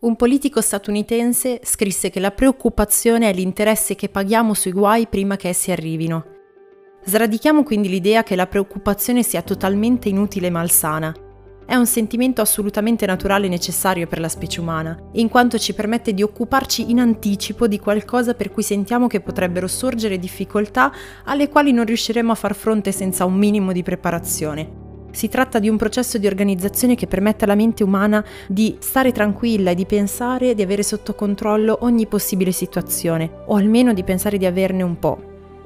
Un politico statunitense scrisse che la preoccupazione è l'interesse che paghiamo sui guai prima che essi arrivino. Sradichiamo quindi l'idea che la preoccupazione sia totalmente inutile e malsana. È un sentimento assolutamente naturale e necessario per la specie umana, in quanto ci permette di occuparci in anticipo di qualcosa per cui sentiamo che potrebbero sorgere difficoltà alle quali non riusciremo a far fronte senza un minimo di preparazione. Si tratta di un processo di organizzazione che permette alla mente umana di stare tranquilla e di pensare di avere sotto controllo ogni possibile situazione, o almeno di pensare di averne un po'.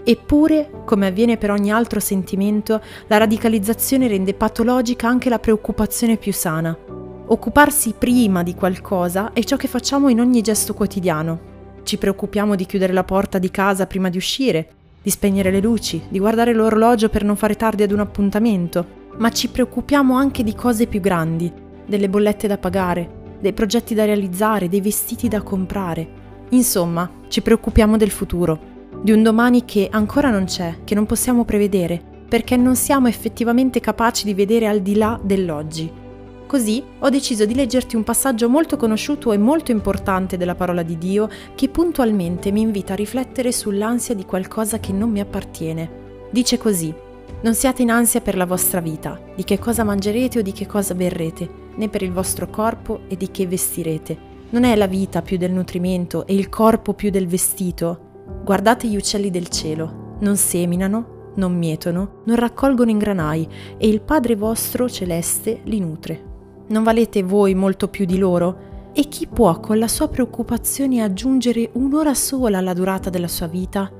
Eppure, come avviene per ogni altro sentimento, la radicalizzazione rende patologica anche la preoccupazione più sana. Occuparsi prima di qualcosa è ciò che facciamo in ogni gesto quotidiano. Ci preoccupiamo di chiudere la porta di casa prima di uscire, di spegnere le luci, di guardare l'orologio per non fare tardi ad un appuntamento, ma ci preoccupiamo anche di cose più grandi, delle bollette da pagare, dei progetti da realizzare, dei vestiti da comprare. Insomma, ci preoccupiamo del futuro, di un domani che ancora non c'è, che non possiamo prevedere, perché non siamo effettivamente capaci di vedere al di là dell'oggi. Così ho deciso di leggerti un passaggio molto conosciuto e molto importante della parola di Dio che puntualmente mi invita a riflettere sull'ansia di qualcosa che non mi appartiene. Dice così, non siate in ansia per la vostra vita, di che cosa mangerete o di che cosa berrete, né per il vostro corpo e di che vestirete. Non è la vita più del nutrimento e il corpo più del vestito. Guardate gli uccelli del cielo, non seminano, non mietono, non raccolgono in granai, e il Padre vostro celeste li nutre. Non valete voi molto più di loro? E chi può con la sua preoccupazione aggiungere un'ora sola alla durata della sua vita?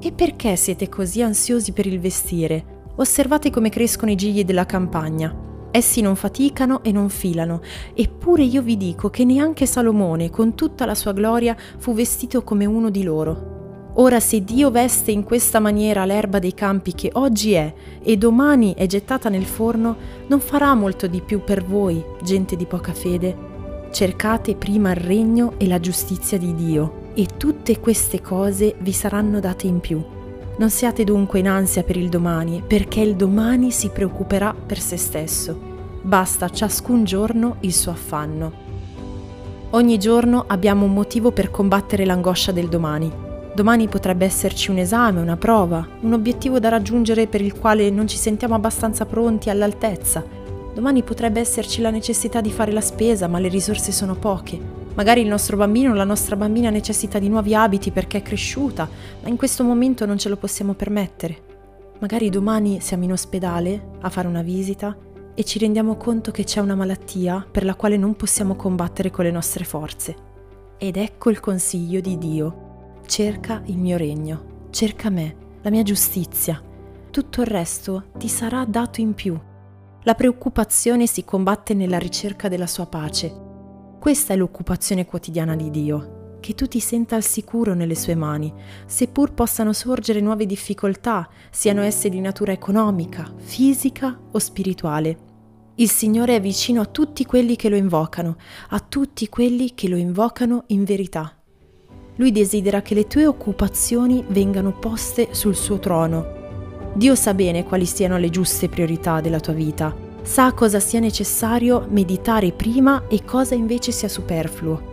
E perché siete così ansiosi per il vestire? Osservate come crescono i gigli della campagna. Essi non faticano e non filano, eppure io vi dico che neanche Salomone, con tutta la sua gloria, fu vestito come uno di loro. Ora se Dio veste in questa maniera l'erba dei campi che oggi è e domani è gettata nel forno, non farà molto di più per voi, gente di poca fede. Cercate prima il regno e la giustizia di Dio, e tutte queste cose vi saranno date in più. Non siate dunque in ansia per il domani, perché il domani si preoccuperà per se stesso. Basta ciascun giorno il suo affanno. Ogni giorno abbiamo un motivo per combattere l'angoscia del domani. Domani potrebbe esserci un esame, una prova, un obiettivo da raggiungere per il quale non ci sentiamo abbastanza pronti all'altezza. Domani potrebbe esserci la necessità di fare la spesa, ma le risorse sono poche. Magari il nostro bambino o la nostra bambina necessita di nuovi abiti perché è cresciuta, ma in questo momento non ce lo possiamo permettere. Magari domani siamo in ospedale a fare una visita e ci rendiamo conto che c'è una malattia per la quale non possiamo combattere con le nostre forze. Ed ecco il consiglio di Dio. Cerca il mio regno, cerca me, la mia giustizia. Tutto il resto ti sarà dato in più. La preoccupazione si combatte nella ricerca della sua pace questa è l'occupazione quotidiana di Dio, che tu ti senta al sicuro nelle sue mani, seppur possano sorgere nuove difficoltà, siano esse di natura economica, fisica o spirituale. Il Signore è vicino a tutti quelli che lo invocano, a tutti quelli che lo invocano in verità. Lui desidera che le tue occupazioni vengano poste sul suo trono. Dio sa bene quali siano le giuste priorità della tua vita sa cosa sia necessario meditare prima e cosa invece sia superfluo.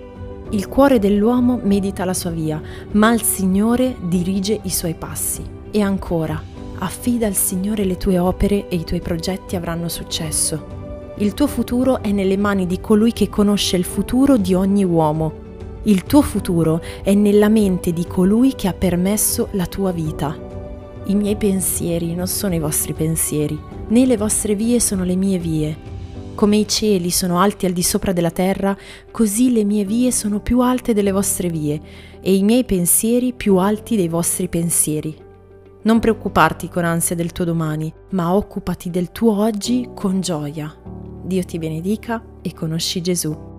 Il cuore dell'uomo medita la sua via, ma il Signore dirige i suoi passi. E ancora, affida al Signore le tue opere e i tuoi progetti avranno successo. Il tuo futuro è nelle mani di colui che conosce il futuro di ogni uomo. Il tuo futuro è nella mente di colui che ha permesso la tua vita. I miei pensieri non sono i vostri pensieri, né le vostre vie sono le mie vie. Come i cieli sono alti al di sopra della terra, così le mie vie sono più alte delle vostre vie, e i miei pensieri più alti dei vostri pensieri. Non preoccuparti con ansia del tuo domani, ma occupati del tuo oggi con gioia. Dio ti benedica e conosci Gesù.